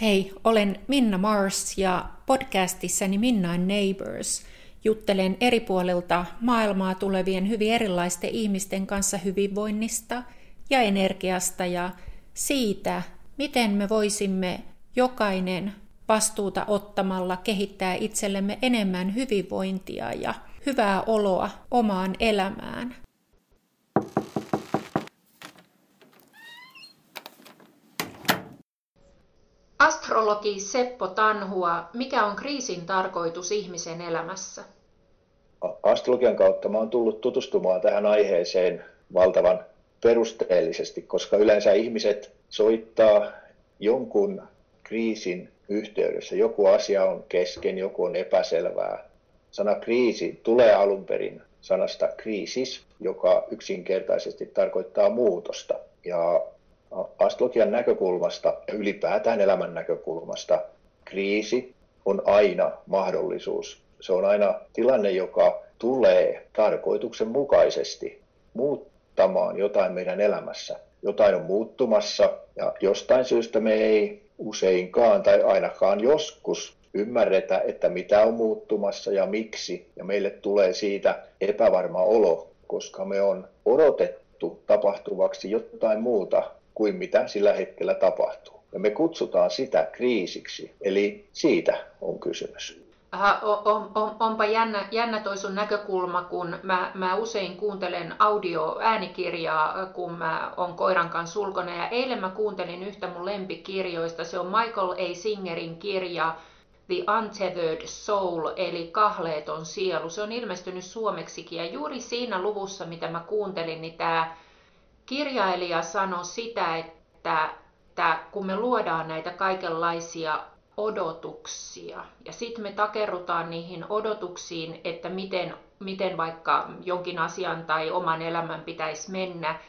Hei, olen Minna Mars ja podcastissani Minna and Neighbors juttelen eri puolilta maailmaa tulevien hyvin erilaisten ihmisten kanssa hyvinvoinnista ja energiasta ja siitä, miten me voisimme jokainen vastuuta ottamalla kehittää itsellemme enemmän hyvinvointia ja hyvää oloa omaan elämään. Astrologi Seppo Tanhua, mikä on kriisin tarkoitus ihmisen elämässä? Astrologian kautta mä oon tullut tutustumaan tähän aiheeseen valtavan perusteellisesti, koska yleensä ihmiset soittaa jonkun kriisin yhteydessä. Joku asia on kesken, joku on epäselvää. Sana kriisi tulee alun perin sanasta kriisis, joka yksinkertaisesti tarkoittaa muutosta. Ja astrologian näkökulmasta ja ylipäätään elämän näkökulmasta kriisi on aina mahdollisuus. Se on aina tilanne, joka tulee tarkoituksenmukaisesti muuttamaan jotain meidän elämässä. Jotain on muuttumassa ja jostain syystä me ei useinkaan tai ainakaan joskus ymmärretä, että mitä on muuttumassa ja miksi. Ja meille tulee siitä epävarma olo, koska me on odotettu tapahtuvaksi jotain muuta kuin mitä sillä hetkellä tapahtuu. Ja me kutsutaan sitä kriisiksi, eli siitä on kysymys. Aha, on, on, onpa jännä, jännä toi sun näkökulma, kun mä, mä usein kuuntelen audio-äänikirjaa, kun mä oon koiran kanssa ulkona. Ja eilen mä kuuntelin yhtä mun lempikirjoista. Se on Michael A. Singerin kirja The Untethered Soul, eli kahleeton sielu. Se on ilmestynyt suomeksikin. Ja juuri siinä luvussa, mitä mä kuuntelin, niin tämä kirjailija sanoi sitä, että, että kun me luodaan näitä kaikenlaisia odotuksia ja sitten me takerrutaan niihin odotuksiin, että miten, miten vaikka jonkin asian tai oman elämän pitäisi mennä,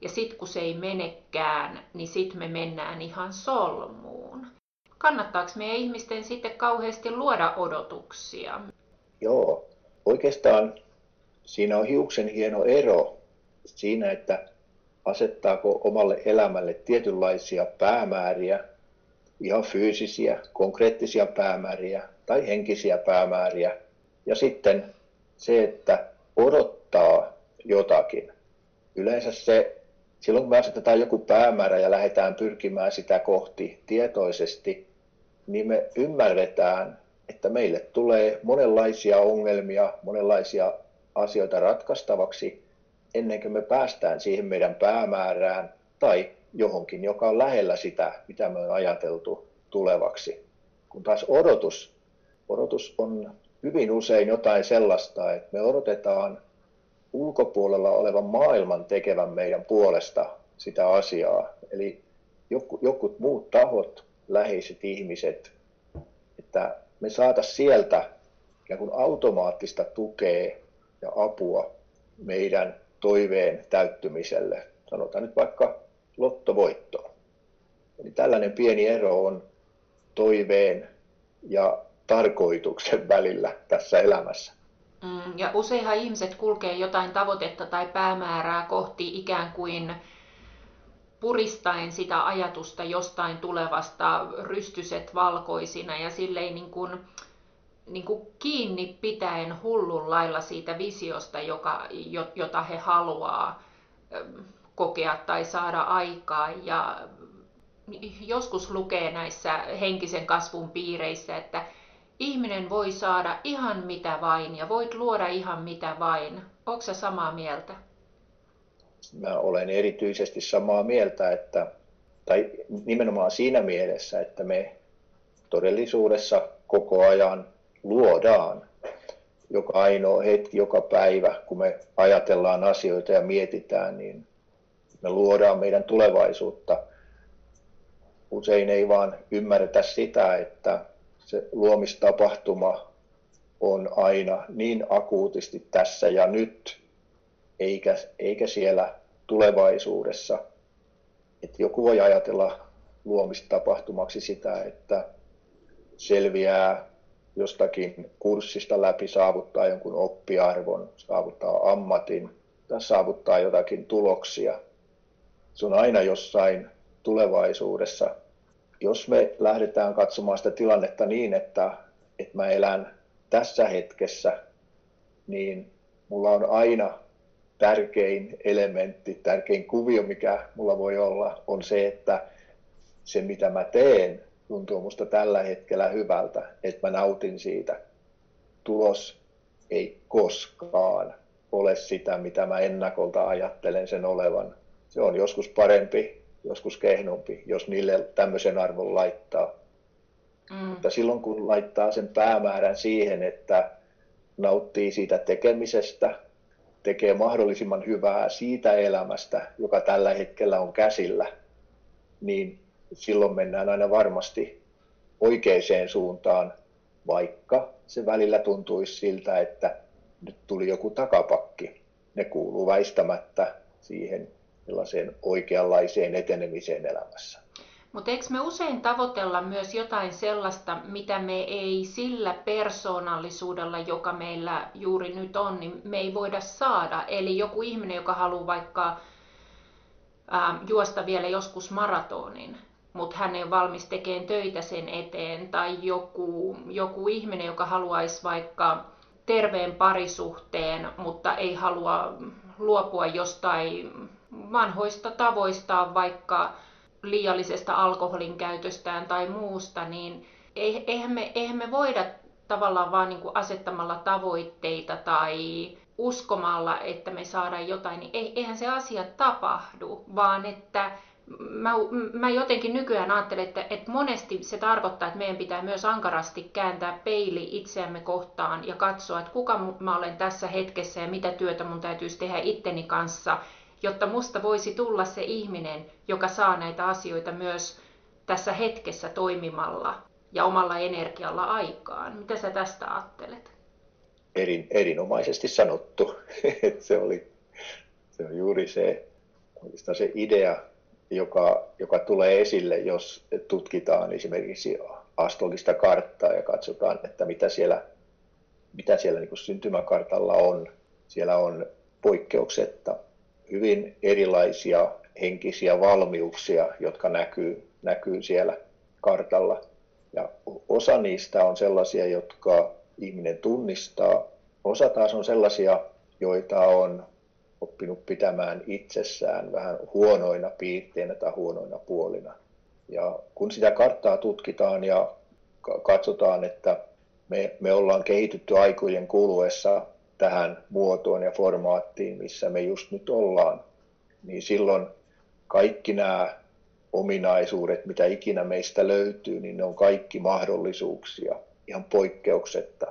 ja sitten kun se ei menekään, niin sitten me mennään ihan solmuun. Kannattaako meidän ihmisten sitten kauheasti luoda odotuksia? Joo, oikeastaan siinä on hiuksen hieno ero siinä, että asettaako omalle elämälle tietynlaisia päämääriä, ihan fyysisiä, konkreettisia päämääriä tai henkisiä päämääriä. Ja sitten se, että odottaa jotakin. Yleensä se, silloin kun me asetetaan joku päämäärä ja lähdetään pyrkimään sitä kohti tietoisesti, niin me ymmärretään, että meille tulee monenlaisia ongelmia, monenlaisia asioita ratkaistavaksi, ennen kuin me päästään siihen meidän päämäärään tai johonkin, joka on lähellä sitä, mitä me on ajateltu tulevaksi. Kun taas odotus, odotus on hyvin usein jotain sellaista, että me odotetaan ulkopuolella olevan maailman tekevän meidän puolesta sitä asiaa. Eli joku, jokut muut tahot, läheiset ihmiset, että me saataisiin sieltä ikään kuin automaattista tukea ja apua meidän toiveen täyttymiselle. Sanotaan nyt vaikka lottovoittoon. Eli tällainen pieni ero on toiveen ja tarkoituksen välillä tässä elämässä. Mm, ja useinhan ihmiset kulkee jotain tavoitetta tai päämäärää kohti ikään kuin puristaen sitä ajatusta jostain tulevasta rystyset valkoisina ja silleen niin kuin, niin kuin kiinni pitäen hullun lailla siitä visiosta, joka, jota he haluaa kokea tai saada aikaa. Ja joskus lukee näissä henkisen kasvun piireissä, että ihminen voi saada ihan mitä vain ja voit luoda ihan mitä vain. Onko samaa mieltä? Mä olen erityisesti samaa mieltä, että, tai nimenomaan siinä mielessä, että me todellisuudessa koko ajan luodaan joka ainoa hetki, joka päivä, kun me ajatellaan asioita ja mietitään, niin me luodaan meidän tulevaisuutta. Usein ei vaan ymmärretä sitä, että se luomistapahtuma on aina niin akuutisti tässä ja nyt, eikä, eikä siellä tulevaisuudessa. Että joku voi ajatella luomistapahtumaksi sitä, että selviää jostakin kurssista läpi, saavuttaa jonkun oppiarvon, saavuttaa ammatin tai saavuttaa jotakin tuloksia. Se on aina jossain tulevaisuudessa jos me lähdetään katsomaan sitä tilannetta niin, että, että mä elän tässä hetkessä, niin mulla on aina tärkein elementti, tärkein kuvio, mikä mulla voi olla, on se, että se mitä mä teen tuntuu musta tällä hetkellä hyvältä, että mä nautin siitä. Tulos ei koskaan ole sitä, mitä mä ennakolta ajattelen sen olevan. Se on joskus parempi, joskus kehnompi, jos niille tämmöisen arvon laittaa. Mm. Mutta silloin kun laittaa sen päämäärän siihen, että nauttii siitä tekemisestä, tekee mahdollisimman hyvää siitä elämästä, joka tällä hetkellä on käsillä, niin silloin mennään aina varmasti oikeaan suuntaan, vaikka se välillä tuntuisi siltä, että nyt tuli joku takapakki. Ne kuuluu väistämättä siihen sellaiseen oikeanlaiseen etenemiseen elämässä. Mutta eikö me usein tavoitella myös jotain sellaista, mitä me ei sillä persoonallisuudella, joka meillä juuri nyt on, niin me ei voida saada. Eli joku ihminen, joka haluaa vaikka ää, juosta vielä joskus maratonin, mutta hän ei ole valmis tekemään töitä sen eteen. Tai joku, joku ihminen, joka haluaisi vaikka terveen parisuhteen, mutta ei halua luopua jostain vanhoista tavoistaan, vaikka liiallisesta alkoholin käytöstään tai muusta, niin eihän me, eihän me voida tavallaan vaan niin kuin asettamalla tavoitteita tai uskomalla, että me saadaan jotain, niin eihän se asia tapahdu, vaan että mä, mä jotenkin nykyään ajattelen, että, että monesti se tarkoittaa, että meidän pitää myös ankarasti kääntää peili itseämme kohtaan ja katsoa, että kuka mä olen tässä hetkessä ja mitä työtä mun täytyisi tehdä itteni kanssa, jotta musta voisi tulla se ihminen, joka saa näitä asioita myös tässä hetkessä toimimalla ja omalla energialla aikaan. Mitä sä tästä ajattelet? Erin, erinomaisesti sanottu. se, oli, se on juuri se, se idea, joka, joka tulee esille, jos tutkitaan esimerkiksi astrologista karttaa ja katsotaan, että mitä siellä, mitä siellä niin syntymäkartalla on. Siellä on poikkeuksetta hyvin erilaisia henkisiä valmiuksia, jotka näkyy, näkyy siellä kartalla. Ja osa niistä on sellaisia, jotka ihminen tunnistaa. Osa taas on sellaisia, joita on oppinut pitämään itsessään vähän huonoina piirteinä tai huonoina puolina. Ja kun sitä karttaa tutkitaan ja katsotaan, että me, me ollaan kehitytty aikojen kuluessa tähän muotoon ja formaattiin, missä me just nyt ollaan, niin silloin kaikki nämä ominaisuudet, mitä ikinä meistä löytyy, niin ne on kaikki mahdollisuuksia ihan poikkeuksetta.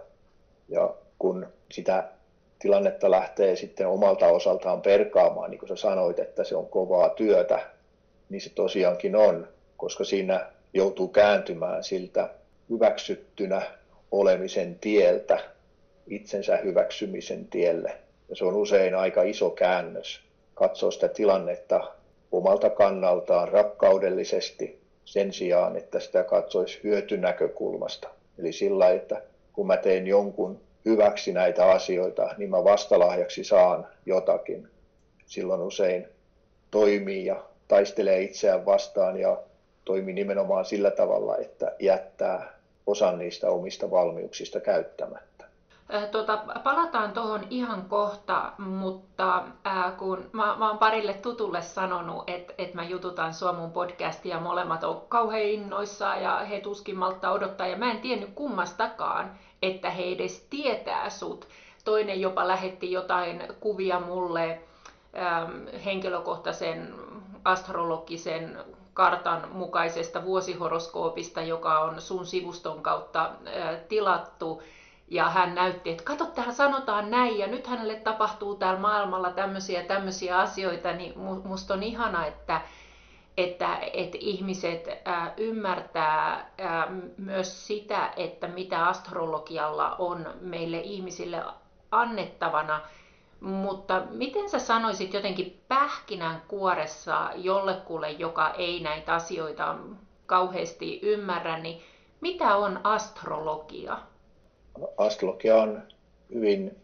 Ja kun sitä tilannetta lähtee sitten omalta osaltaan perkaamaan, niin kuin sä sanoit, että se on kovaa työtä, niin se tosiaankin on, koska siinä joutuu kääntymään siltä hyväksyttynä olemisen tieltä itsensä hyväksymisen tielle. Ja se on usein aika iso käännös katsoa sitä tilannetta omalta kannaltaan rakkaudellisesti sen sijaan, että sitä katsoisi hyötynäkökulmasta. Eli sillä, että kun mä teen jonkun hyväksi näitä asioita, niin mä vastalahjaksi saan jotakin. Silloin usein toimii ja taistelee itseään vastaan ja toimii nimenomaan sillä tavalla, että jättää osan niistä omista valmiuksista käyttämättä. Tuota, palataan tuohon ihan kohta, mutta ää, kun mä, mä oon parille tutulle sanonut, että et mä jututan sua mun podcastia, molemmat on kauhean innoissaan ja he tuskin malttaa odottaa. Ja mä en tiennyt kummastakaan, että he edes tietää sut. Toinen jopa lähetti jotain kuvia mulle äm, henkilökohtaisen astrologisen kartan mukaisesta vuosihoroskoopista, joka on sun sivuston kautta ä, tilattu. Ja hän näytti, että kato, tähän sanotaan näin ja nyt hänelle tapahtuu täällä maailmalla tämmöisiä tämmöisiä asioita, niin musta on ihana, että, että, että ihmiset ää, ymmärtää ää, myös sitä, että mitä astrologialla on meille ihmisille annettavana. Mutta miten sä sanoisit jotenkin pähkinän kuoressa jollekulle, joka ei näitä asioita kauheasti ymmärrä, niin mitä on astrologia? Astrologia on hyvin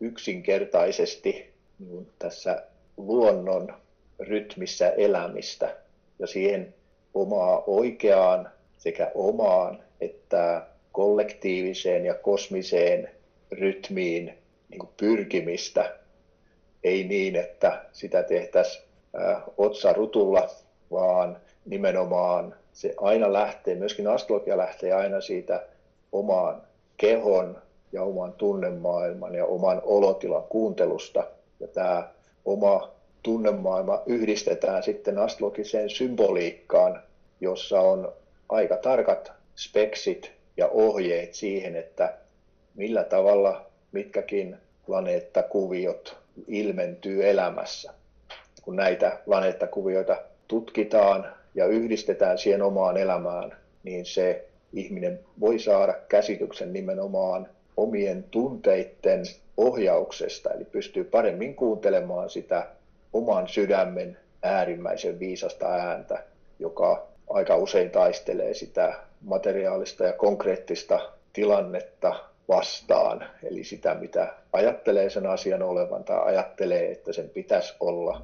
yksinkertaisesti niin tässä luonnon rytmissä elämistä ja siihen omaa oikeaan sekä omaan että kollektiiviseen ja kosmiseen rytmiin niin pyrkimistä. Ei niin, että sitä tehtäisiin otsarutulla, vaan nimenomaan se aina lähtee, myöskin astrologia lähtee aina siitä omaan kehon ja oman tunnemaailman ja oman olotilan kuuntelusta. Ja tämä oma tunnemaailma yhdistetään sitten astrologiseen symboliikkaan, jossa on aika tarkat speksit ja ohjeet siihen, että millä tavalla mitkäkin planeettakuviot ilmentyy elämässä. Kun näitä planeettakuvioita tutkitaan ja yhdistetään siihen omaan elämään, niin se ihminen voi saada käsityksen nimenomaan omien tunteiden ohjauksesta, eli pystyy paremmin kuuntelemaan sitä oman sydämen äärimmäisen viisasta ääntä, joka aika usein taistelee sitä materiaalista ja konkreettista tilannetta vastaan, eli sitä, mitä ajattelee sen asian olevan tai ajattelee, että sen pitäisi olla,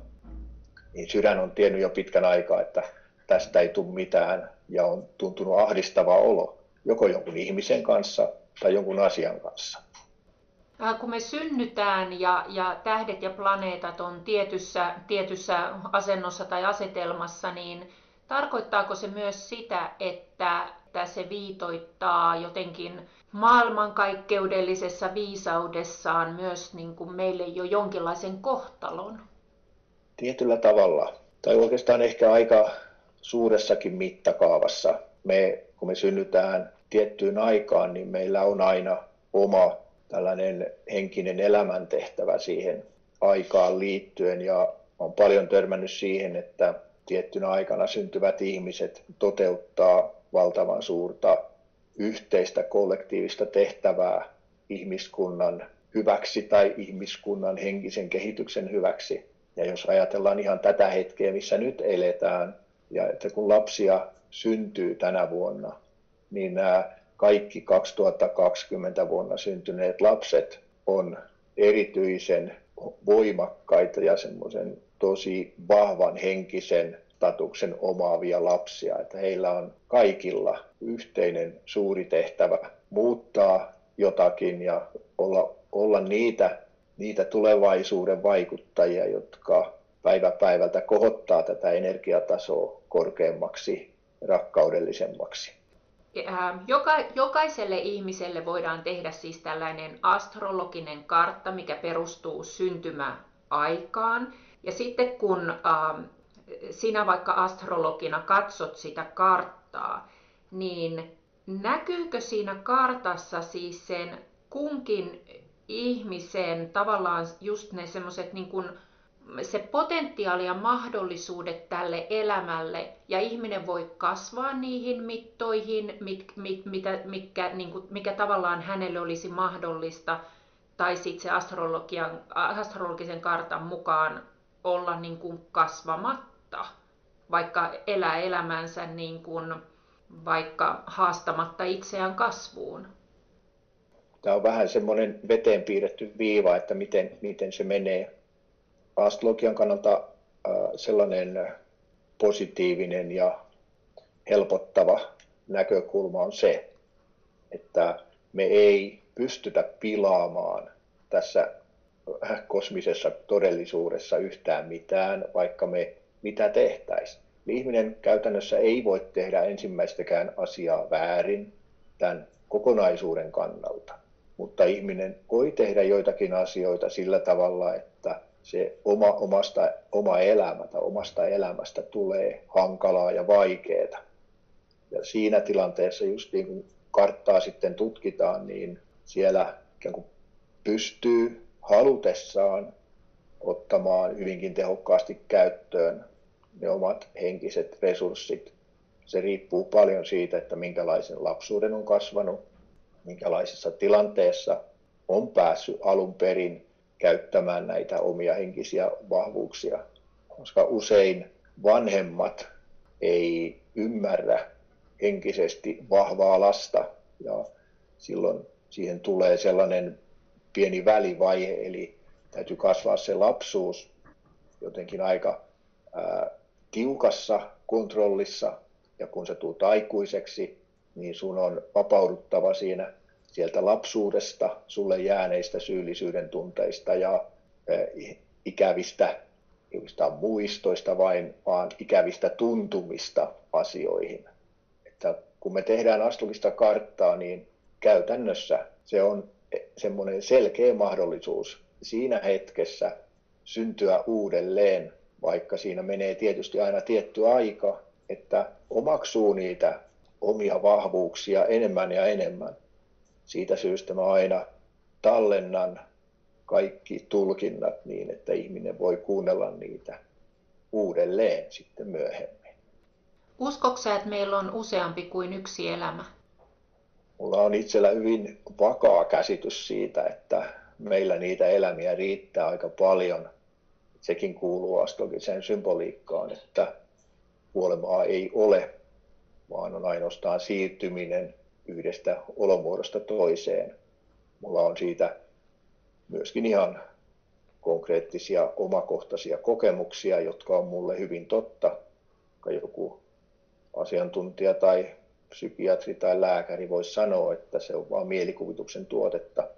niin sydän on tiennyt jo pitkän aikaa, että tästä ei tule mitään ja on tuntunut ahdistava olo, joko jonkun ihmisen kanssa tai jonkun asian kanssa. Kun me synnytään ja, ja tähdet ja planeetat on tietyssä, tietyssä asennossa tai asetelmassa, niin tarkoittaako se myös sitä, että, että se viitoittaa jotenkin maailmankaikkeudellisessa viisaudessaan myös niin kuin meille jo jonkinlaisen kohtalon? Tietyllä tavalla, tai oikeastaan ehkä aika suuressakin mittakaavassa. Me, kun me synnytään tiettyyn aikaan, niin meillä on aina oma tällainen henkinen elämäntehtävä siihen aikaan liittyen ja on paljon törmännyt siihen, että tiettynä aikana syntyvät ihmiset toteuttaa valtavan suurta yhteistä kollektiivista tehtävää ihmiskunnan hyväksi tai ihmiskunnan henkisen kehityksen hyväksi. Ja jos ajatellaan ihan tätä hetkeä, missä nyt eletään, ja että kun lapsia syntyy tänä vuonna, niin nämä kaikki 2020 vuonna syntyneet lapset on erityisen voimakkaita ja semmoisen tosi vahvan henkisen statuksen omaavia lapsia, että heillä on kaikilla yhteinen suuri tehtävä muuttaa jotakin ja olla, olla niitä, niitä tulevaisuuden vaikuttajia, jotka päivä päivältä kohottaa tätä energiatasoa korkeammaksi, rakkaudellisemmaksi. Joka, jokaiselle ihmiselle voidaan tehdä siis tällainen astrologinen kartta, mikä perustuu syntymäaikaan. Ja sitten kun äh, sinä vaikka astrologina katsot sitä karttaa, niin näkyykö siinä kartassa siis sen kunkin ihmisen tavallaan just ne semmoiset niin se potentiaali ja mahdollisuudet tälle elämälle ja ihminen voi kasvaa niihin mittoihin, mit, mit, mitä, mikä, niin kuin, mikä tavallaan hänelle olisi mahdollista, tai sitten se astrologian, astrologisen kartan mukaan olla niin kuin kasvamatta, vaikka elää elämänsä niin kuin, vaikka haastamatta itseään kasvuun. Tämä on vähän semmoinen veteen piirretty viiva, että miten, miten se menee astrologian kannalta sellainen positiivinen ja helpottava näkökulma on se, että me ei pystytä pilaamaan tässä kosmisessa todellisuudessa yhtään mitään, vaikka me mitä tehtäisiin. Ihminen käytännössä ei voi tehdä ensimmäistäkään asiaa väärin tämän kokonaisuuden kannalta, mutta ihminen voi tehdä joitakin asioita sillä tavalla, että se oma, omasta, oma elämä tai omasta elämästä tulee hankalaa ja vaikeaa. Ja siinä tilanteessa, just niin kuin karttaa sitten tutkitaan, niin siellä pystyy halutessaan ottamaan hyvinkin tehokkaasti käyttöön ne omat henkiset resurssit. Se riippuu paljon siitä, että minkälaisen lapsuuden on kasvanut, minkälaisessa tilanteessa on päässyt alun perin käyttämään näitä omia henkisiä vahvuuksia, koska usein vanhemmat ei ymmärrä henkisesti vahvaa lasta ja silloin siihen tulee sellainen pieni välivaihe, eli täytyy kasvaa se lapsuus jotenkin aika ää, tiukassa kontrollissa ja kun sä tulet aikuiseksi, niin sun on vapauduttava siinä sieltä lapsuudesta, sulle jääneistä syyllisyyden tunteista ja ikävistä muistoista vain, vaan ikävistä tuntumista asioihin. Että kun me tehdään astrologista karttaa, niin käytännössä se on semmoinen selkeä mahdollisuus siinä hetkessä syntyä uudelleen, vaikka siinä menee tietysti aina tietty aika, että omaksuu niitä omia vahvuuksia enemmän ja enemmän. Siitä syystä mä aina tallennan kaikki tulkinnat niin, että ihminen voi kuunnella niitä uudelleen sitten myöhemmin. Uskoksa, että meillä on useampi kuin yksi elämä? Mulla on itsellä hyvin vakaa käsitys siitä, että meillä niitä elämiä riittää aika paljon. Sekin kuuluu astrologiseen symboliikkaan, että kuolemaa ei ole, vaan on ainoastaan siirtyminen yhdestä olomuodosta toiseen. Mulla on siitä myöskin ihan konkreettisia omakohtaisia kokemuksia, jotka on mulle hyvin totta. Joku asiantuntija tai psykiatri tai lääkäri voisi sanoa, että se on vain mielikuvituksen tuotetta,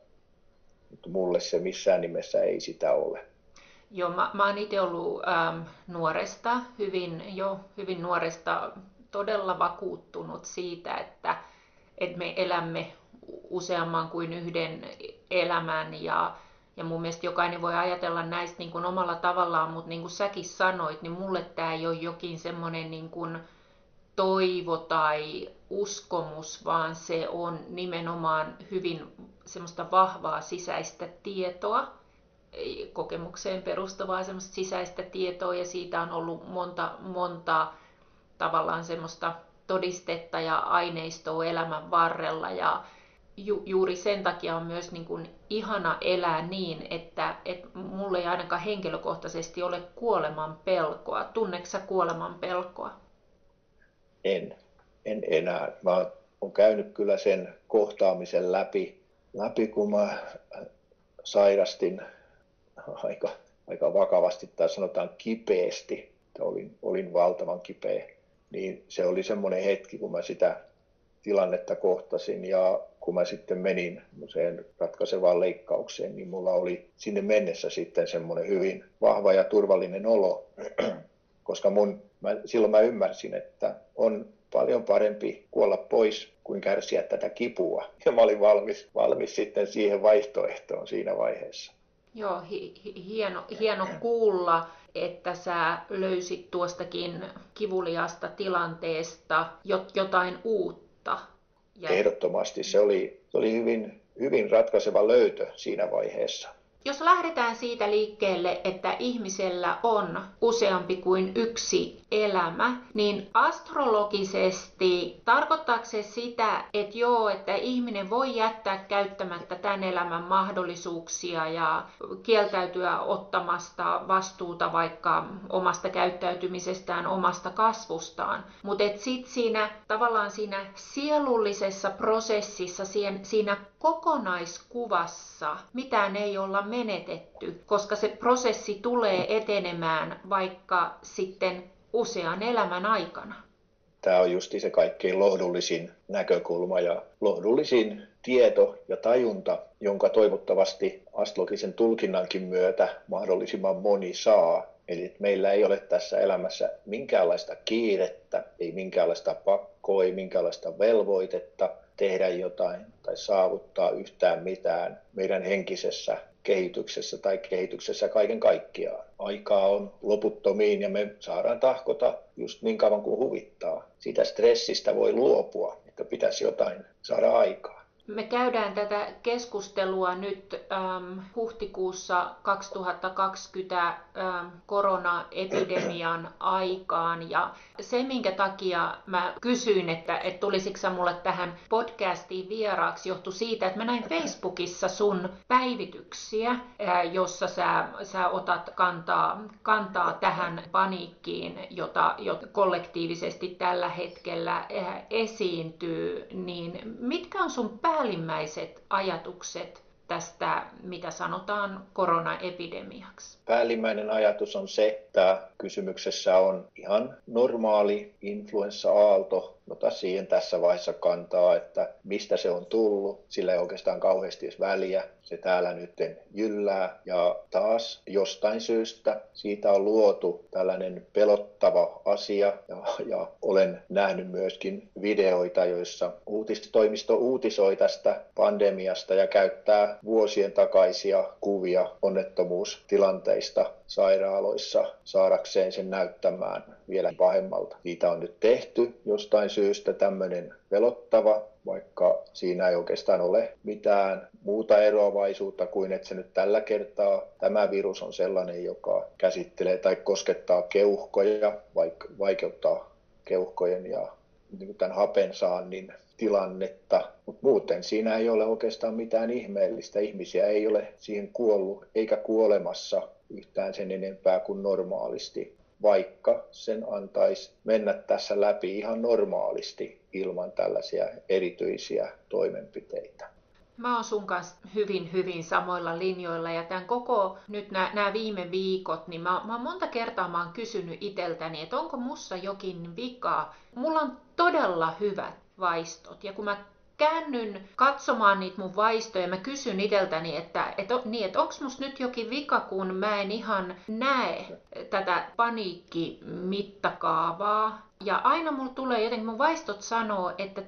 mutta mulle se missään nimessä ei sitä ole. Joo, mä, mä oon itse ollut ähm, nuoresta, hyvin, jo hyvin nuoresta todella vakuuttunut siitä, että, että me elämme useamman kuin yhden elämän ja, ja mun mielestä jokainen voi ajatella näistä niin kuin omalla tavallaan, mutta niin kuin säkin sanoit, niin mulle tämä ei ole jokin semmoinen niin kuin toivo tai uskomus, vaan se on nimenomaan hyvin semmoista vahvaa sisäistä tietoa, kokemukseen perustuvaa semmoista sisäistä tietoa ja siitä on ollut monta, monta tavallaan semmoista todistetta ja aineistoa elämän varrella ja ju, juuri sen takia on myös niin kuin ihana elää niin, että, että mulle ei ainakaan henkilökohtaisesti ole kuoleman pelkoa. Tunneeko kuoleman pelkoa? En, en enää. Mä oon käynyt kyllä sen kohtaamisen läpi, läpi kun mä sairastin aika, aika vakavasti tai sanotaan kipeästi, olin, olin valtavan kipeä, niin se oli semmoinen hetki, kun mä sitä tilannetta kohtasin ja kun mä sitten menin sen ratkaisevaan leikkaukseen, niin mulla oli sinne mennessä sitten semmoinen hyvin vahva ja turvallinen olo, koska mun, mä, silloin mä ymmärsin, että on paljon parempi kuolla pois kuin kärsiä tätä kipua. Ja mä olin valmis, valmis sitten siihen vaihtoehtoon siinä vaiheessa. Joo, hi- hieno, hieno kuulla, että sä löysit tuostakin kivuliasta tilanteesta jotain uutta. Ja... Ehdottomasti se oli, se oli hyvin, hyvin ratkaiseva löytö siinä vaiheessa. Jos lähdetään siitä liikkeelle, että ihmisellä on useampi kuin yksi elämä, niin astrologisesti tarkoittaako se sitä, että joo, että ihminen voi jättää käyttämättä tämän elämän mahdollisuuksia ja kieltäytyä ottamasta vastuuta vaikka omasta käyttäytymisestään, omasta kasvustaan, mutta sitten siinä tavallaan siinä sielullisessa prosessissa, siinä kokonaiskuvassa mitään ei olla menetetty, koska se prosessi tulee etenemään vaikka sitten usean elämän aikana. Tämä on justi se kaikkein lohdullisin näkökulma ja lohdullisin tieto ja tajunta, jonka toivottavasti astrologisen tulkinnankin myötä mahdollisimman moni saa. Eli meillä ei ole tässä elämässä minkäänlaista kiirettä, ei minkäänlaista pakkoa, ei minkäänlaista velvoitetta tehdä jotain tai saavuttaa yhtään mitään meidän henkisessä kehityksessä tai kehityksessä kaiken kaikkiaan. Aikaa on loputtomiin ja me saadaan tahkota just niin kauan kuin huvittaa. Siitä stressistä voi luopua, että pitäisi jotain saada aikaa. Me käydään tätä keskustelua nyt ähm, huhtikuussa 2020 ähm, koronaepidemian aikaan. Ja se, minkä takia mä kysyin, että, että tulisiko sä mulle tähän podcastiin vieraaksi, johtui siitä, että mä näin Facebookissa sun päivityksiä, äh, jossa sä, sä otat kantaa, kantaa tähän paniikkiin, jota, jota kollektiivisesti tällä hetkellä äh, esiintyy, niin mitkä on sun pää päällimmäiset ajatukset tästä, mitä sanotaan koronaepidemiaksi? Päällimmäinen ajatus on se, että kysymyksessä on ihan normaali influenssa-aalto, ota siihen tässä vaiheessa kantaa, että mistä se on tullut. Sillä ei oikeastaan kauheasti edes väliä. Se täällä nyt jyllää ja taas jostain syystä siitä on luotu tällainen pelottava asia ja, ja olen nähnyt myöskin videoita, joissa uutistoimisto uutisoi tästä pandemiasta ja käyttää vuosien takaisia kuvia onnettomuustilanteista sairaaloissa saadakseen sen näyttämään vielä pahemmalta. Siitä on nyt tehty jostain syystä tämmöinen velottava, vaikka siinä ei oikeastaan ole mitään muuta eroavaisuutta kuin, että se nyt tällä kertaa tämä virus on sellainen, joka käsittelee tai koskettaa keuhkoja, vaikeuttaa keuhkojen ja niin tämän hapen saannin tilannetta, mutta muuten siinä ei ole oikeastaan mitään ihmeellistä. Ihmisiä ei ole siihen kuollut eikä kuolemassa yhtään sen enempää kuin normaalisti, vaikka sen antaisi mennä tässä läpi ihan normaalisti ilman tällaisia erityisiä toimenpiteitä. Mä oon sun kanssa hyvin, hyvin samoilla linjoilla ja tämän koko, nyt nämä viime viikot, niin mä, mä monta kertaa mä oon kysynyt iteltäni, että onko mussa jokin vika. Mulla on todella hyvät vaistot ja kun mä käännyn katsomaan niitä mun vaistoja, mä kysyn itseltäni, että, että, niin, että onko musta nyt jokin vika, kun mä en ihan näe tätä paniikkimittakaavaa. Ja aina mulla tulee jotenkin, mun vaistot sanoo, että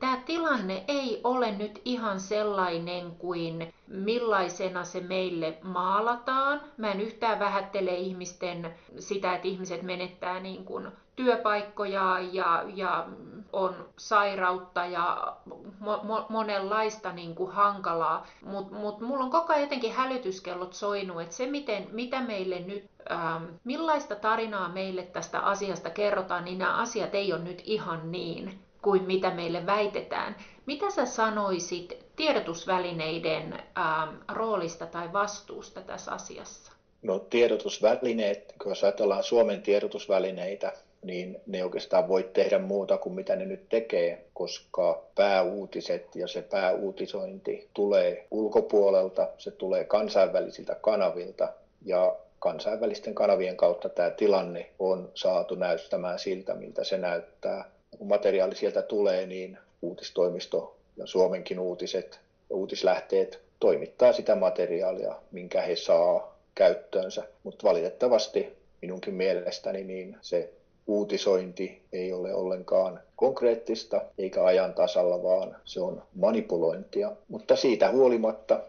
tämä tilanne ei ole nyt ihan sellainen kuin millaisena se meille maalataan. Mä en yhtään vähättele ihmisten sitä, että ihmiset menettää niin kuin työpaikkoja ja, ja on sairautta ja mo, mo, monenlaista niin kuin hankalaa, mutta mut mulla on koko ajan jotenkin hälytyskellot soinut, että se miten, mitä meille nyt, ähm, millaista tarinaa meille tästä asiasta kerrotaan, niin nämä asiat ei ole nyt ihan niin kuin mitä meille väitetään. Mitä sä sanoisit tiedotusvälineiden ähm, roolista tai vastuusta tässä asiassa? No tiedotusvälineet, kun jos ajatellaan Suomen tiedotusvälineitä, niin ne oikeastaan voi tehdä muuta kuin mitä ne nyt tekee, koska pääuutiset ja se pääuutisointi tulee ulkopuolelta, se tulee kansainvälisiltä kanavilta ja kansainvälisten kanavien kautta tämä tilanne on saatu näyttämään siltä, miltä se näyttää. Kun materiaali sieltä tulee, niin uutistoimisto ja Suomenkin uutiset ja uutislähteet toimittaa sitä materiaalia, minkä he saa käyttöönsä. Mutta valitettavasti minunkin mielestäni niin se uutisointi ei ole ollenkaan konkreettista eikä ajan tasalla, vaan se on manipulointia. Mutta siitä huolimatta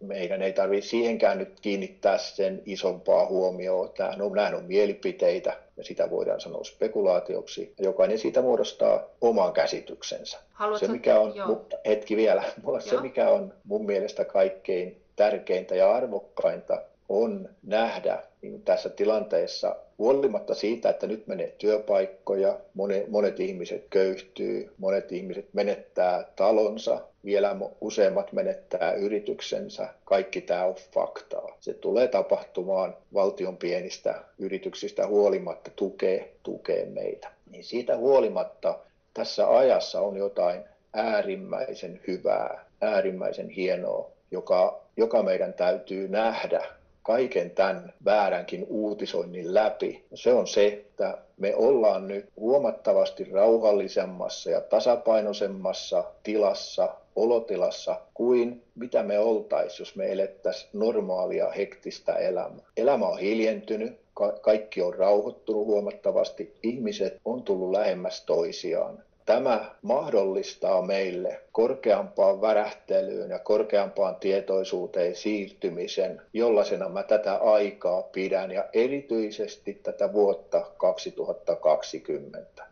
meidän ei tarvitse siihenkään nyt kiinnittää sen isompaa huomioon. Tämähän on, nämä on mielipiteitä ja sitä voidaan sanoa spekulaatioksi. Jokainen siitä muodostaa oman käsityksensä. Haluatko? Se mikä on, mutta hetki vielä, se mikä on mun mielestä kaikkein tärkeintä ja arvokkainta on nähdä niin tässä tilanteessa huolimatta siitä, että nyt menee työpaikkoja, monet, monet ihmiset köyhtyy, monet ihmiset menettää talonsa, vielä useimmat menettää yrityksensä. Kaikki tämä on faktaa. Se tulee tapahtumaan valtion pienistä yrityksistä huolimatta tukee, tukee meitä. Niin siitä huolimatta tässä ajassa on jotain äärimmäisen hyvää, äärimmäisen hienoa, joka, joka meidän täytyy nähdä kaiken tämän vääränkin uutisoinnin läpi. Se on se, että me ollaan nyt huomattavasti rauhallisemmassa ja tasapainoisemmassa tilassa, olotilassa kuin mitä me oltaisiin, jos me elettäisiin normaalia hektistä elämää. Elämä on hiljentynyt, ka- kaikki on rauhoittunut huomattavasti, ihmiset on tullut lähemmäs toisiaan. Tämä mahdollistaa meille korkeampaan värähtelyyn ja korkeampaan tietoisuuteen siirtymisen, jollaisena mä tätä aikaa pidän ja erityisesti tätä vuotta 2020.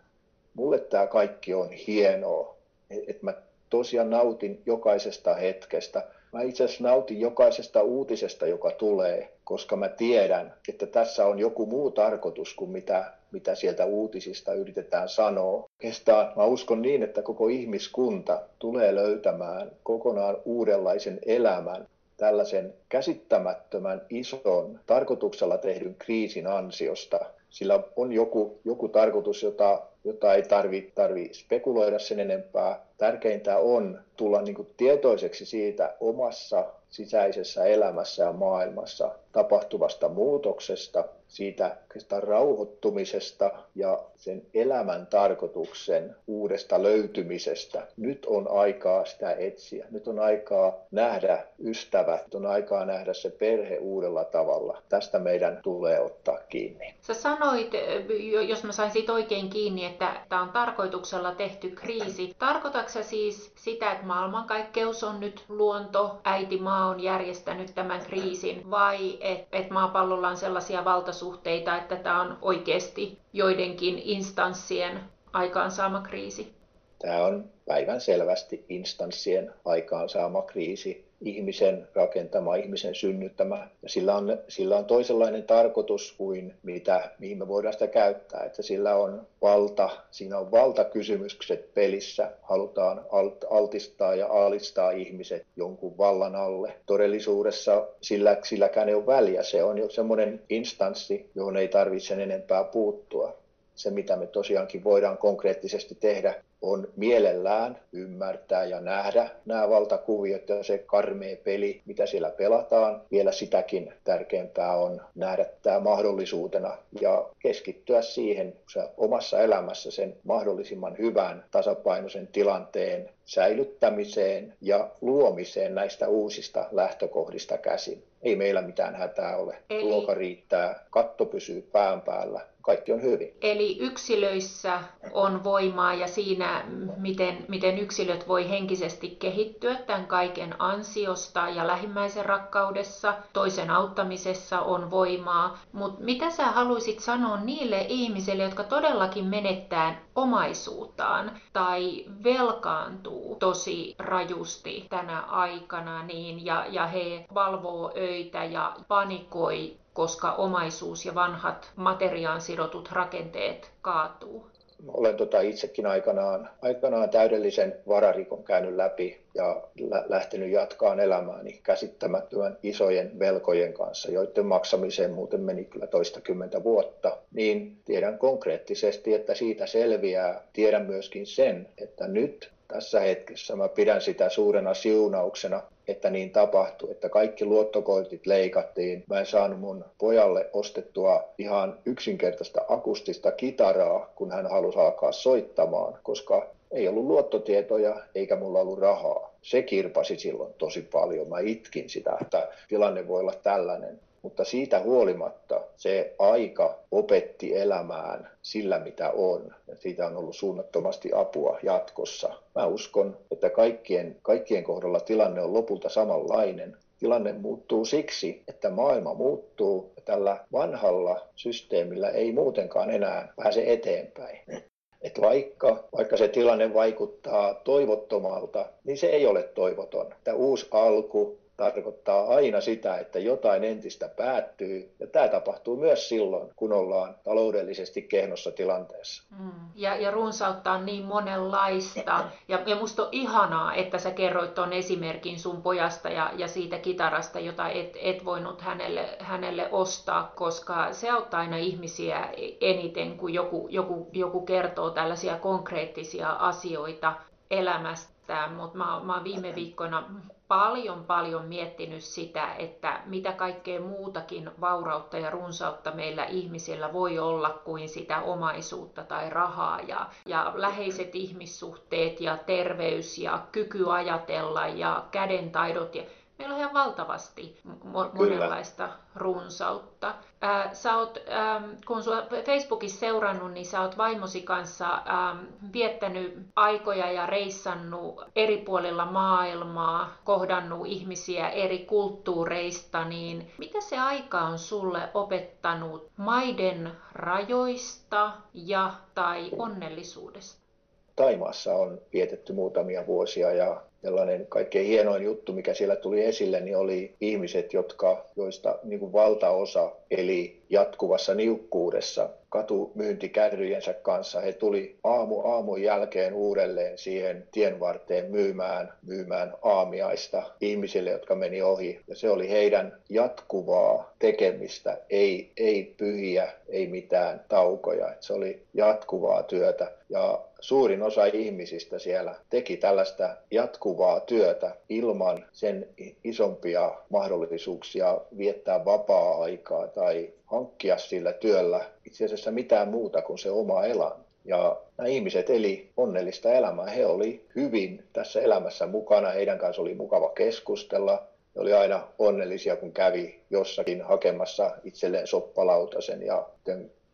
Mulle tämä kaikki on hienoa, että mä tosiaan nautin jokaisesta hetkestä. Mä itse asiassa nautin jokaisesta uutisesta, joka tulee, koska mä tiedän, että tässä on joku muu tarkoitus kuin mitä mitä sieltä uutisista yritetään sanoa. Kestää, mä uskon niin, että koko ihmiskunta tulee löytämään kokonaan uudenlaisen elämän tällaisen käsittämättömän ison tarkoituksella tehdyn kriisin ansiosta. Sillä on joku, joku tarkoitus, jota, jota ei tarvitse tarvi spekuloida sen enempää. Tärkeintä on tulla niin kuin tietoiseksi siitä omassa sisäisessä elämässä ja maailmassa tapahtuvasta muutoksesta, siitä rauhoittumisesta ja sen elämän tarkoituksen uudesta löytymisestä. Nyt on aikaa sitä etsiä. Nyt on aikaa nähdä ystävät, nyt on aikaa nähdä se perhe uudella tavalla. Tästä meidän tulee ottaa kiinni. Sä sanoit, jos mä sain siitä oikein kiinni, että tämä on tarkoituksella tehty kriisi. Tarkoitatko siis sitä, että maailmankaikkeus on nyt luonto, äiti maa on järjestänyt tämän kriisin, vai että et maapallolla on sellaisia valtasuhteita, että tämä on oikeasti joidenkin instanssien aikaansaama kriisi? Tämä on päivän selvästi instanssien aikaansaama kriisi ihmisen rakentama, ihmisen synnyttämä. Ja sillä, on, sillä on toisenlainen tarkoitus kuin mitä, mihin me voidaan sitä käyttää. Että sillä on valta, siinä on valtakysymykset pelissä. Halutaan alt, altistaa ja alistaa ihmiset jonkun vallan alle. Todellisuudessa sillä, silläkään ei ole väliä. Se on jo semmoinen instanssi, johon ei tarvitse sen enempää puuttua se, mitä me tosiaankin voidaan konkreettisesti tehdä, on mielellään ymmärtää ja nähdä nämä valtakuviot ja se karmea peli, mitä siellä pelataan. Vielä sitäkin tärkeämpää on nähdä tämä mahdollisuutena ja keskittyä siihen omassa elämässä sen mahdollisimman hyvän tasapainoisen tilanteen säilyttämiseen ja luomiseen näistä uusista lähtökohdista käsin. Ei meillä mitään hätää ole. Eli... Ruoka riittää, katto pysyy pään päällä, kaikki on hyvin. Eli yksilöissä on voimaa ja siinä, miten, miten yksilöt voi henkisesti kehittyä tämän kaiken ansiosta ja lähimmäisen rakkaudessa, toisen auttamisessa on voimaa. Mutta mitä sä haluaisit sanoa niille ihmisille, jotka todellakin menettää omaisuuttaan tai velkaantuu tosi rajusti tänä aikana niin, ja, ja he valvoo öitä ja panikoi koska omaisuus ja vanhat materiaan sidotut rakenteet kaatuu? Olen tota itsekin aikanaan, aikanaan täydellisen vararikon käynyt läpi ja lä- lähtenyt jatkaan elämääni käsittämättömän isojen velkojen kanssa, joiden maksamiseen muuten meni kyllä toistakymmentä vuotta. Niin tiedän konkreettisesti, että siitä selviää. Tiedän myöskin sen, että nyt tässä hetkessä mä pidän sitä suurena siunauksena, että niin tapahtui, että kaikki luottokortit leikattiin. Mä en saanut mun pojalle ostettua ihan yksinkertaista akustista kitaraa, kun hän halusi alkaa soittamaan, koska ei ollut luottotietoja eikä mulla ollut rahaa. Se kirpasi silloin tosi paljon. Mä itkin sitä, että tilanne voi olla tällainen. Mutta siitä huolimatta se aika opetti elämään sillä, mitä on. Ja siitä on ollut suunnattomasti apua jatkossa. Mä uskon, että kaikkien, kaikkien kohdalla tilanne on lopulta samanlainen. Tilanne muuttuu siksi, että maailma muuttuu ja tällä vanhalla systeemillä ei muutenkaan enää pääse eteenpäin. Että vaikka, vaikka se tilanne vaikuttaa toivottomalta, niin se ei ole toivoton. Tämä uusi alku, tarkoittaa aina sitä, että jotain entistä päättyy. Ja tämä tapahtuu myös silloin, kun ollaan taloudellisesti kehnossa tilanteessa. Mm. Ja, ja runsautta on niin monenlaista. Ja, ja musta on ihanaa, että sä kerroit tuon esimerkin sun pojasta ja, ja siitä kitarasta, jota et, et voinut hänelle, hänelle ostaa, koska se auttaa aina ihmisiä eniten, kun joku, joku, joku kertoo tällaisia konkreettisia asioita elämästä. Mutta mä, mä oon viime viikkoina paljon paljon miettinyt sitä, että mitä kaikkea muutakin vaurautta ja runsautta meillä ihmisillä voi olla kuin sitä omaisuutta tai rahaa ja, ja läheiset ihmissuhteet ja terveys ja kyky ajatella ja kädentaidot. Ja Meillä on ihan valtavasti monenlaista Kyllä. runsautta. Ää, sä oot, kun sua Facebookissa seurannut, niin sä oot vaimosi kanssa ähm, viettänyt aikoja ja reissannut eri puolilla maailmaa, kohdannut ihmisiä eri kulttuureista, niin mitä se aika on sulle opettanut maiden rajoista ja tai onnellisuudesta? Taimaassa on vietetty muutamia vuosia ja sellainen kaikkein hienoin juttu, mikä siellä tuli esille, niin oli ihmiset, jotka, joista niin kuin valtaosa eli jatkuvassa niukkuudessa katumyyntikärryjensä kanssa. He tuli aamu aamun jälkeen uudelleen siihen tien varteen myymään, myymään aamiaista ihmisille, jotka meni ohi. Ja se oli heidän jatkuvaa tekemistä, ei, ei pyhiä, ei mitään taukoja. Se oli jatkuvaa työtä. Ja suurin osa ihmisistä siellä teki tällaista jatkuvaa työtä ilman sen isompia mahdollisuuksia viettää vapaa-aikaa tai hankkia sillä työllä itse asiassa mitään muuta kuin se oma elanto. Ja nämä ihmiset eli onnellista elämää. He oli hyvin tässä elämässä mukana, heidän kanssa oli mukava keskustella. He oli aina onnellisia, kun kävi jossakin hakemassa itselleen soppalautasen ja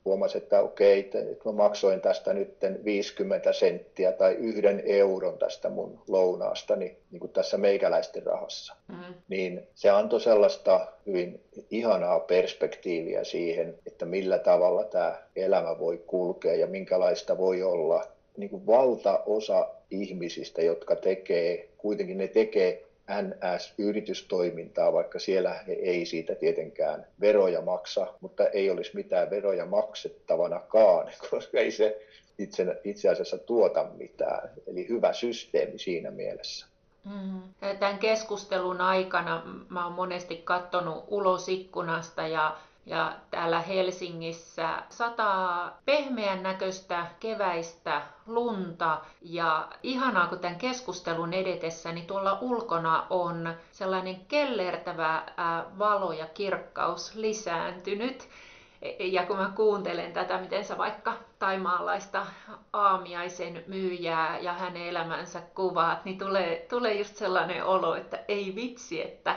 huomasi, että okei, että mä maksoin tästä nyt 50 senttiä tai yhden euron tästä mun lounaastani niin kuin tässä meikäläisten rahassa. Mm. Niin se antoi sellaista hyvin ihanaa perspektiiviä siihen, että millä tavalla tämä elämä voi kulkea ja minkälaista voi olla. Niin kuin valtaosa ihmisistä, jotka tekee, kuitenkin ne tekee NS-yritystoimintaa, vaikka siellä he ei siitä tietenkään veroja maksa, mutta ei olisi mitään veroja maksettavanakaan, koska ei se itse, itse asiassa tuota mitään. Eli hyvä systeemi siinä mielessä. Mm. Tämän keskustelun aikana mä oon monesti katsonut ulos ikkunasta ja ja täällä Helsingissä sataa pehmeän näköistä keväistä lunta ja ihanaa kun tämän keskustelun edetessä, niin tuolla ulkona on sellainen kellertävä valo ja kirkkaus lisääntynyt. Ja kun mä kuuntelen tätä, miten sä vaikka taimaalaista aamiaisen myyjää ja hänen elämänsä kuvaat, niin tulee, tulee just sellainen olo, että ei vitsi, että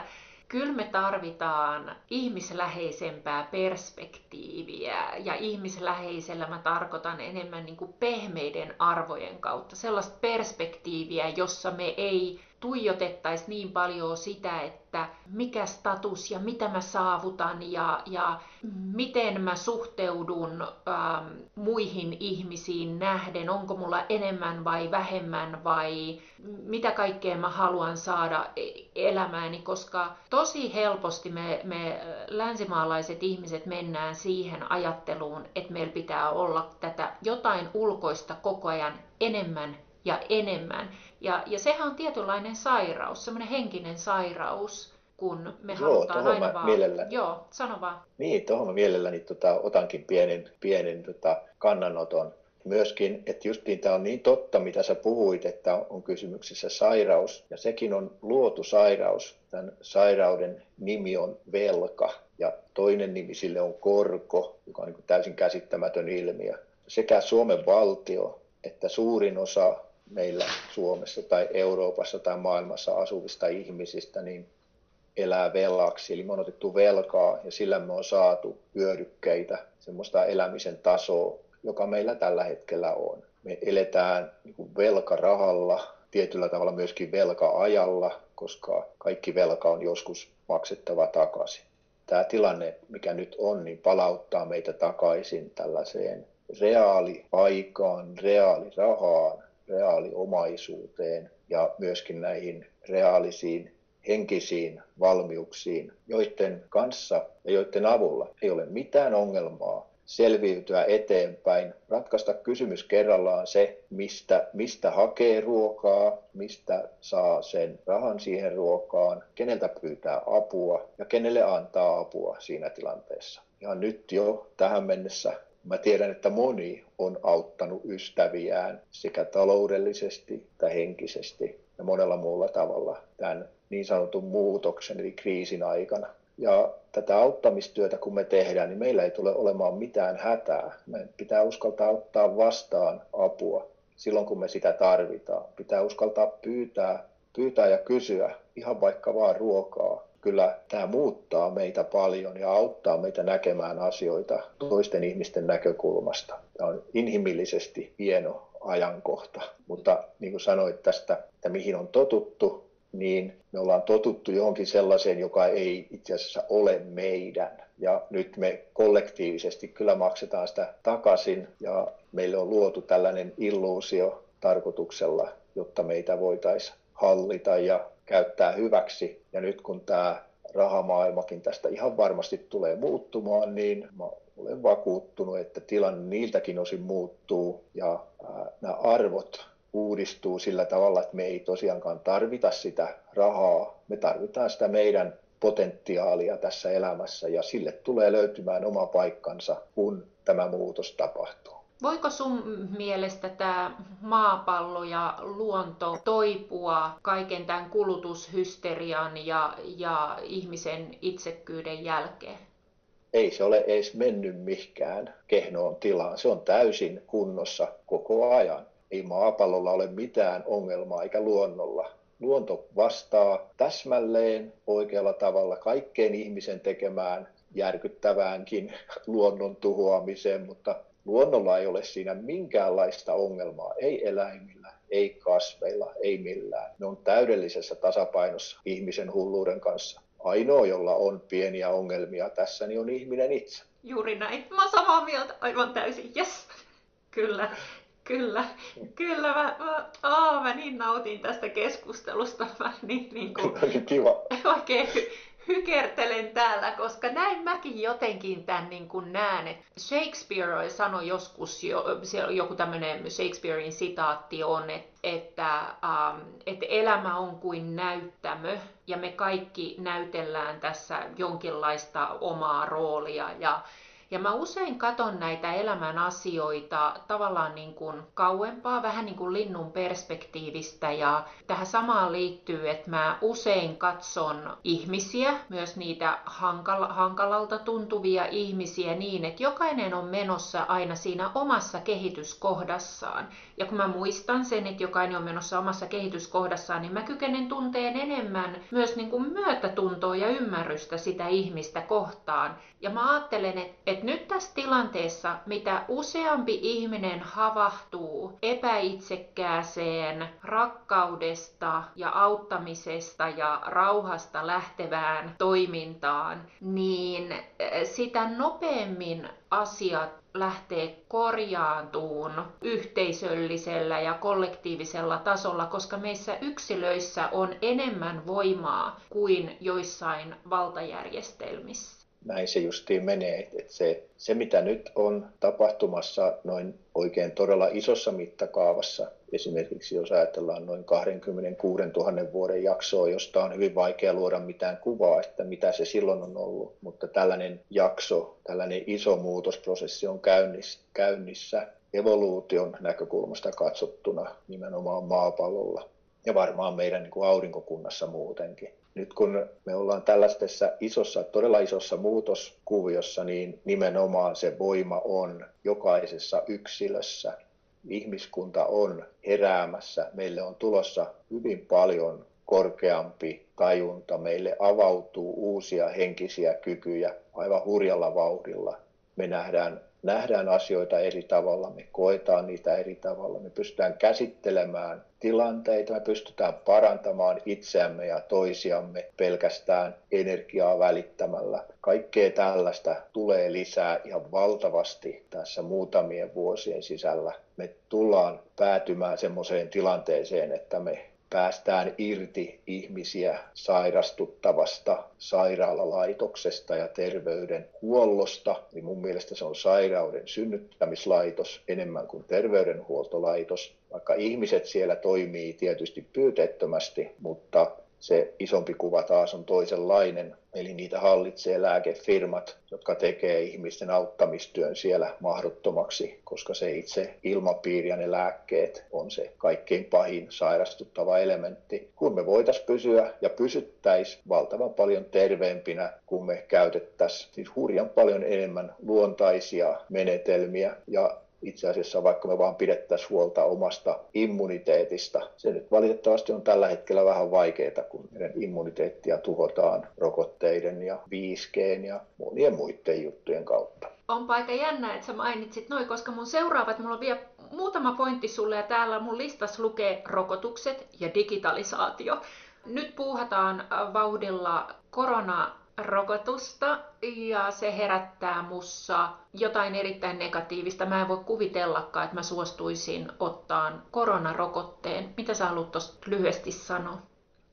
Kyllä me tarvitaan ihmisläheisempää perspektiiviä ja ihmisläheisellä mä tarkoitan enemmän niin kuin pehmeiden arvojen kautta. Sellaista perspektiiviä, jossa me ei tuijotettaisiin niin paljon sitä, että mikä status ja mitä mä saavutan ja, ja miten mä suhteudun ähm, muihin ihmisiin nähden, onko mulla enemmän vai vähemmän vai mitä kaikkea mä haluan saada e-, elämääni, koska tosi helposti me, me länsimaalaiset ihmiset mennään siihen ajatteluun, että meillä pitää olla tätä jotain ulkoista koko ajan enemmän ja enemmän. Ja, ja sehän on tietynlainen sairaus, semmoinen henkinen sairaus, kun me Joo, halutaan aina vaan... Mielelläni... Joo, sano vaan. Niin, tuohon mä mielelläni tota, otankin pienen, pienen tota, kannanoton. Myöskin, että justiin tämä on niin totta, mitä sä puhuit, että on kysymyksessä sairaus, ja sekin on luotu sairaus. Tämän sairauden nimi on velka, ja toinen nimi sille on korko, joka on niin täysin käsittämätön ilmiö. Sekä Suomen valtio että suurin osa meillä Suomessa tai Euroopassa tai maailmassa asuvista ihmisistä niin elää velaksi. Eli me on otettu velkaa ja sillä me on saatu hyödykkeitä, semmoista elämisen tasoa, joka meillä tällä hetkellä on. Me eletään niin velkarahalla, tietyllä tavalla myöskin velka-ajalla, koska kaikki velka on joskus maksettava takaisin. Tämä tilanne, mikä nyt on, niin palauttaa meitä takaisin tällaiseen reaaliaikaan, reaalirahaan, reaaliomaisuuteen ja myöskin näihin reaalisiin henkisiin valmiuksiin, joiden kanssa ja joiden avulla ei ole mitään ongelmaa selviytyä eteenpäin, ratkaista kysymys kerrallaan se, mistä, mistä hakee ruokaa, mistä saa sen rahan siihen ruokaan, keneltä pyytää apua ja kenelle antaa apua siinä tilanteessa. Ja nyt jo tähän mennessä Mä tiedän, että moni on auttanut ystäviään sekä taloudellisesti että henkisesti ja monella muulla tavalla tämän niin sanotun muutoksen eli kriisin aikana. Ja tätä auttamistyötä kun me tehdään, niin meillä ei tule olemaan mitään hätää. Me pitää uskaltaa ottaa vastaan apua silloin, kun me sitä tarvitaan. Pitää uskaltaa pyytää, pyytää ja kysyä ihan vaikka vaan ruokaa kyllä tämä muuttaa meitä paljon ja auttaa meitä näkemään asioita toisten ihmisten näkökulmasta. Tämä on inhimillisesti hieno ajankohta, mutta niin kuin sanoit tästä, että mihin on totuttu, niin me ollaan totuttu johonkin sellaiseen, joka ei itse asiassa ole meidän. Ja nyt me kollektiivisesti kyllä maksetaan sitä takaisin ja meille on luotu tällainen illuusio tarkoituksella, jotta meitä voitaisiin hallita ja käyttää hyväksi. Ja nyt kun tämä rahamaailmakin tästä ihan varmasti tulee muuttumaan, niin mä olen vakuuttunut, että tilanne niiltäkin osin muuttuu ja nämä arvot uudistuu sillä tavalla, että me ei tosiaankaan tarvita sitä rahaa, me tarvitaan sitä meidän potentiaalia tässä elämässä ja sille tulee löytymään oma paikkansa, kun tämä muutos tapahtuu. Voiko sun mielestä tämä maapallo ja luonto toipua kaiken tämän kulutushysterian ja, ja ihmisen itsekkyyden jälkeen? Ei se ole edes mennyt mihinkään kehnoon tilaan. Se on täysin kunnossa koko ajan. Ei maapallolla ole mitään ongelmaa eikä luonnolla. Luonto vastaa täsmälleen oikealla tavalla kaikkeen ihmisen tekemään järkyttäväänkin luonnon tuhoamiseen, mutta luonnolla ei ole siinä minkäänlaista ongelmaa, ei eläimillä, ei kasveilla, ei millään. Ne on täydellisessä tasapainossa ihmisen hulluuden kanssa. Ainoa, jolla on pieniä ongelmia tässä, niin on ihminen itse. Juuri näin. Mä oon samaa mieltä aivan täysin. Yes. Kyllä. Kyllä, kyllä. Mä, mä, aa, mä niin nautin tästä keskustelusta. Mä niin, niin kuin, Kiva. Oikein hykertelen täällä, koska näin mäkin jotenkin tämän niin kuin näen. Shakespeare sanoi joskus, jo, joku tämmöinen Shakespearein sitaatti on, että, että, ähm, että elämä on kuin näyttämö ja me kaikki näytellään tässä jonkinlaista omaa roolia ja ja mä usein katon näitä elämän asioita tavallaan niin kuin kauempaa, vähän niin kuin linnun perspektiivistä. Ja tähän samaan liittyy, että mä usein katson ihmisiä, myös niitä hankal- hankalalta tuntuvia ihmisiä niin, että jokainen on menossa aina siinä omassa kehityskohdassaan. Ja kun mä muistan sen, että jokainen on menossa omassa kehityskohdassaan, niin mä kykenen tunteen enemmän myös niin kuin myötätuntoa ja ymmärrystä sitä ihmistä kohtaan. Ja mä ajattelen, että, että nyt tässä tilanteessa, mitä useampi ihminen havahtuu epäitsekkääseen rakkaudesta ja auttamisesta ja rauhasta lähtevään toimintaan, niin eh, sitä nopeammin asiat lähtee korjaantuun yhteisöllisellä ja kollektiivisella tasolla, koska meissä yksilöissä on enemmän voimaa kuin joissain valtajärjestelmissä näin se justiin menee. Että se, se, mitä nyt on tapahtumassa noin oikein todella isossa mittakaavassa, esimerkiksi jos ajatellaan noin 26 000 vuoden jaksoa, josta on hyvin vaikea luoda mitään kuvaa, että mitä se silloin on ollut, mutta tällainen jakso, tällainen iso muutosprosessi on käynnissä evoluution näkökulmasta katsottuna nimenomaan maapallolla. Ja varmaan meidän niin kuin aurinkokunnassa muutenkin nyt kun me ollaan tällaisessa isossa, todella isossa muutoskuviossa, niin nimenomaan se voima on jokaisessa yksilössä. Ihmiskunta on heräämässä. Meille on tulossa hyvin paljon korkeampi tajunta. Meille avautuu uusia henkisiä kykyjä aivan hurjalla vauhdilla. Me nähdään nähdään asioita eri tavalla, me koetaan niitä eri tavalla, me pystytään käsittelemään tilanteita, me pystytään parantamaan itseämme ja toisiamme pelkästään energiaa välittämällä. Kaikkea tällaista tulee lisää ihan valtavasti tässä muutamien vuosien sisällä. Me tullaan päätymään semmoiseen tilanteeseen, että me päästään irti ihmisiä sairastuttavasta sairaalalaitoksesta ja terveydenhuollosta, niin mun mielestä se on sairauden synnyttämislaitos enemmän kuin terveydenhuoltolaitos. Vaikka ihmiset siellä toimii tietysti pyyteettömästi, mutta se isompi kuva taas on toisenlainen. Eli niitä hallitsee lääkefirmat, jotka tekee ihmisten auttamistyön siellä mahdottomaksi, koska se itse ilmapiiri ja ne lääkkeet on se kaikkein pahin sairastuttava elementti. Kun me voitaisiin pysyä ja pysyttäisiin valtavan paljon terveempinä, kun me käytettäisiin siis hurjan paljon enemmän luontaisia menetelmiä ja itse asiassa vaikka me vaan pidettäisiin huolta omasta immuniteetista. Se nyt valitettavasti on tällä hetkellä vähän vaikeaa, kun meidän immuniteettia tuhotaan rokotteiden ja 5G ja monien muiden juttujen kautta. On aika jännä, että sä mainitsit noin, koska mun seuraavat, mulla on vielä muutama pointti sulle ja täällä mun listas lukee rokotukset ja digitalisaatio. Nyt puuhataan vauhdilla korona rokotusta ja se herättää mussa jotain erittäin negatiivista. Mä en voi kuvitellakaan, että mä suostuisin ottaan koronarokotteen. Mitä sä haluat tuosta lyhyesti sanoa?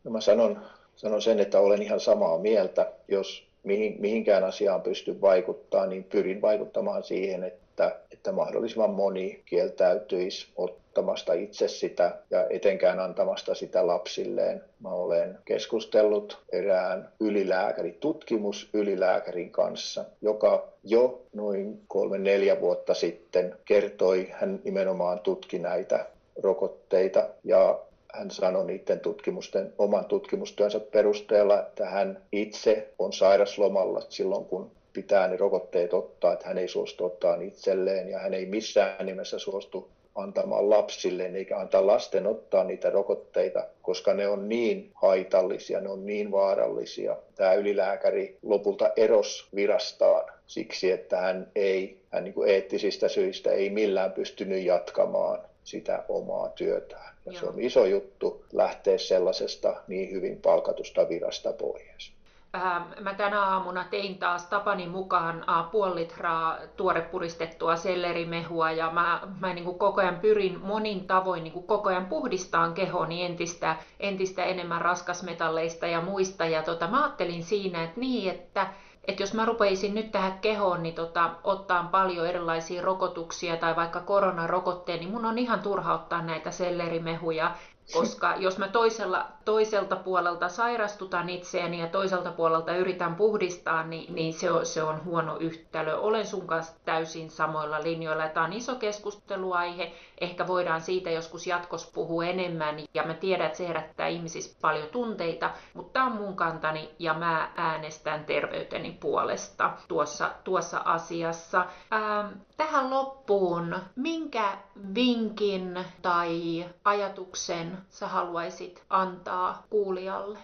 No mä sanon, sanon sen, että olen ihan samaa mieltä. Jos mihin, mihinkään asiaan pystyn vaikuttaa, niin pyrin vaikuttamaan siihen, että että, että mahdollisimman moni kieltäytyisi ottamasta itse sitä ja etenkään antamasta sitä lapsilleen. Mä olen keskustellut erään ylilääkärin, tutkimusylilääkärin kanssa, joka jo noin kolme neljä vuotta sitten kertoi, hän nimenomaan tutki näitä rokotteita ja hän sanoi niiden tutkimusten, oman tutkimustyönsä perusteella, että hän itse on sairaslomalla silloin, kun pitää ne rokotteet ottaa, että hän ei suostu ottaa itselleen ja hän ei missään nimessä suostu antamaan lapsilleen eikä antaa lasten ottaa niitä rokotteita, koska ne on niin haitallisia, ne on niin vaarallisia. Tämä ylilääkäri lopulta eros virastaan siksi, että hän ei, hän niin kuin eettisistä syistä ei millään pystynyt jatkamaan sitä omaa työtään. Ja se on iso juttu lähteä sellaisesta niin hyvin palkatusta virasta pois. Ähm, mä tänä aamuna tein taas tapani mukaan äh, puoli litraa tuorepuristettua sellerimehua ja mä, mä niin kuin koko ajan pyrin monin tavoin niin kuin koko ajan puhdistaan kehoni entistä, entistä enemmän raskasmetalleista ja muista. Ja tota, mä ajattelin siinä, että niin, että että jos mä rupeisin nyt tähän kehoon niin tota, ottaa paljon erilaisia rokotuksia tai vaikka koronarokotteen, niin mun on ihan turha ottaa näitä sellerimehuja koska jos mä toisella, toiselta puolelta sairastutan itseäni ja toiselta puolelta yritän puhdistaa, niin, niin se, on, se on huono yhtälö. Olen sun kanssa täysin samoilla linjoilla. Tämä on iso keskusteluaihe. Ehkä voidaan siitä joskus jatkossa puhua enemmän. Ja mä tiedän, että se herättää ihmisissä paljon tunteita, mutta tämä on mun kantani ja mä äänestän terveyteni puolesta tuossa, tuossa asiassa. Ähm, tähän loppuun, minkä vinkin tai ajatuksen sä haluaisit antaa kuulijalle?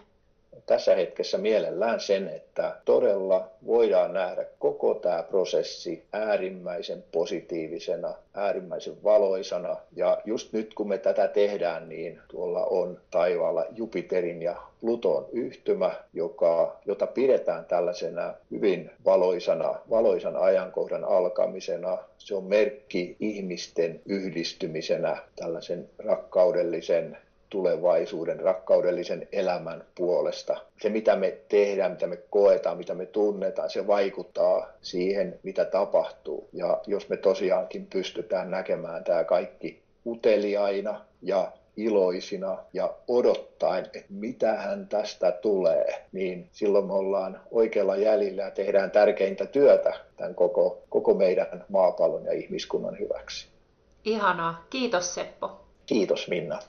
Tässä hetkessä mielellään sen, että todella voidaan nähdä koko tämä prosessi äärimmäisen positiivisena, äärimmäisen valoisana. Ja just nyt kun me tätä tehdään, niin tuolla on taivaalla Jupiterin ja Pluton yhtymä, joka, jota pidetään tällaisena hyvin valoisana, valoisan ajankohdan alkamisena. Se on merkki ihmisten yhdistymisenä tällaisen rakkaudellisen tulevaisuuden, rakkaudellisen elämän puolesta. Se, mitä me tehdään, mitä me koetaan, mitä me tunnetaan, se vaikuttaa siihen, mitä tapahtuu. Ja jos me tosiaankin pystytään näkemään tämä kaikki uteliaina ja iloisina ja odottaen, että mitä hän tästä tulee, niin silloin me ollaan oikealla jäljellä ja tehdään tärkeintä työtä tämän koko, koko meidän maapallon ja ihmiskunnan hyväksi. Ihanaa. Kiitos Seppo. Kiitos Minna.